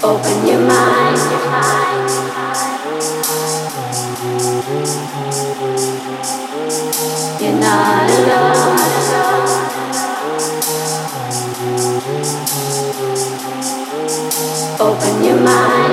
Open your mind, your mind. Open your mind.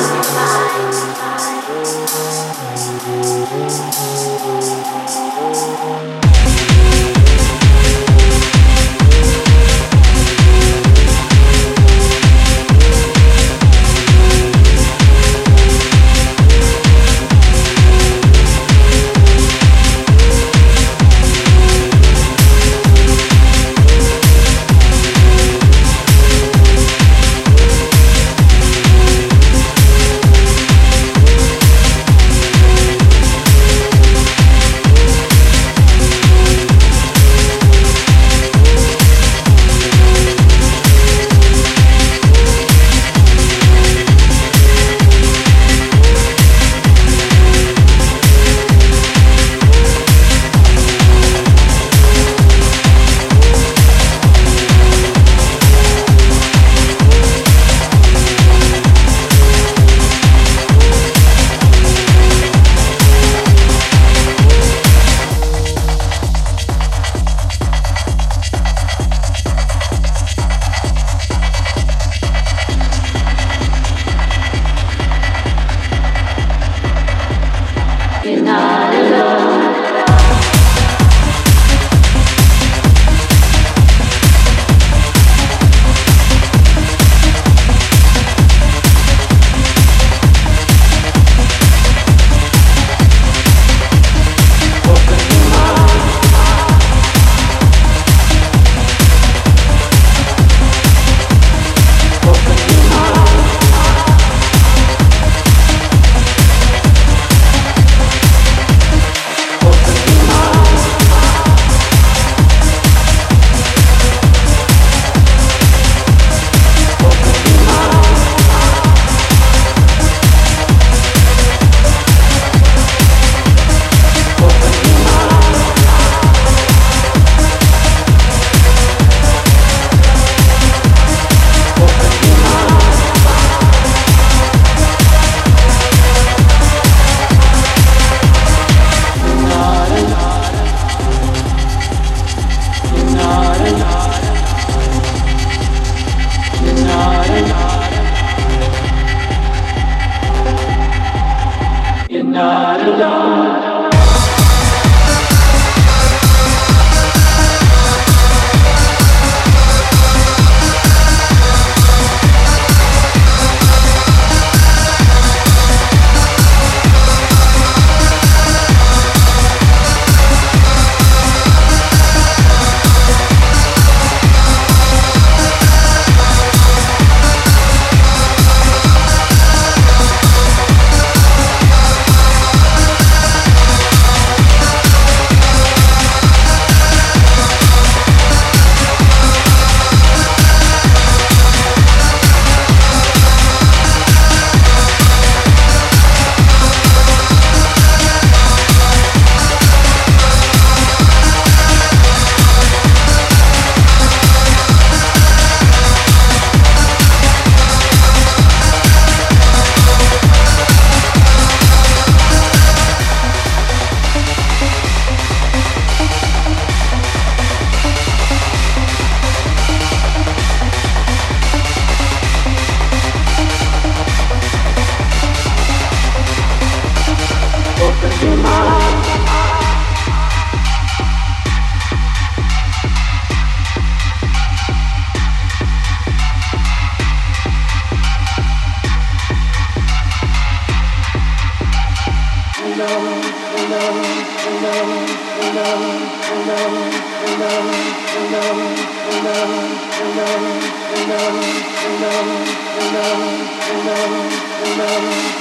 Not alone.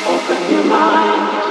Open your mind.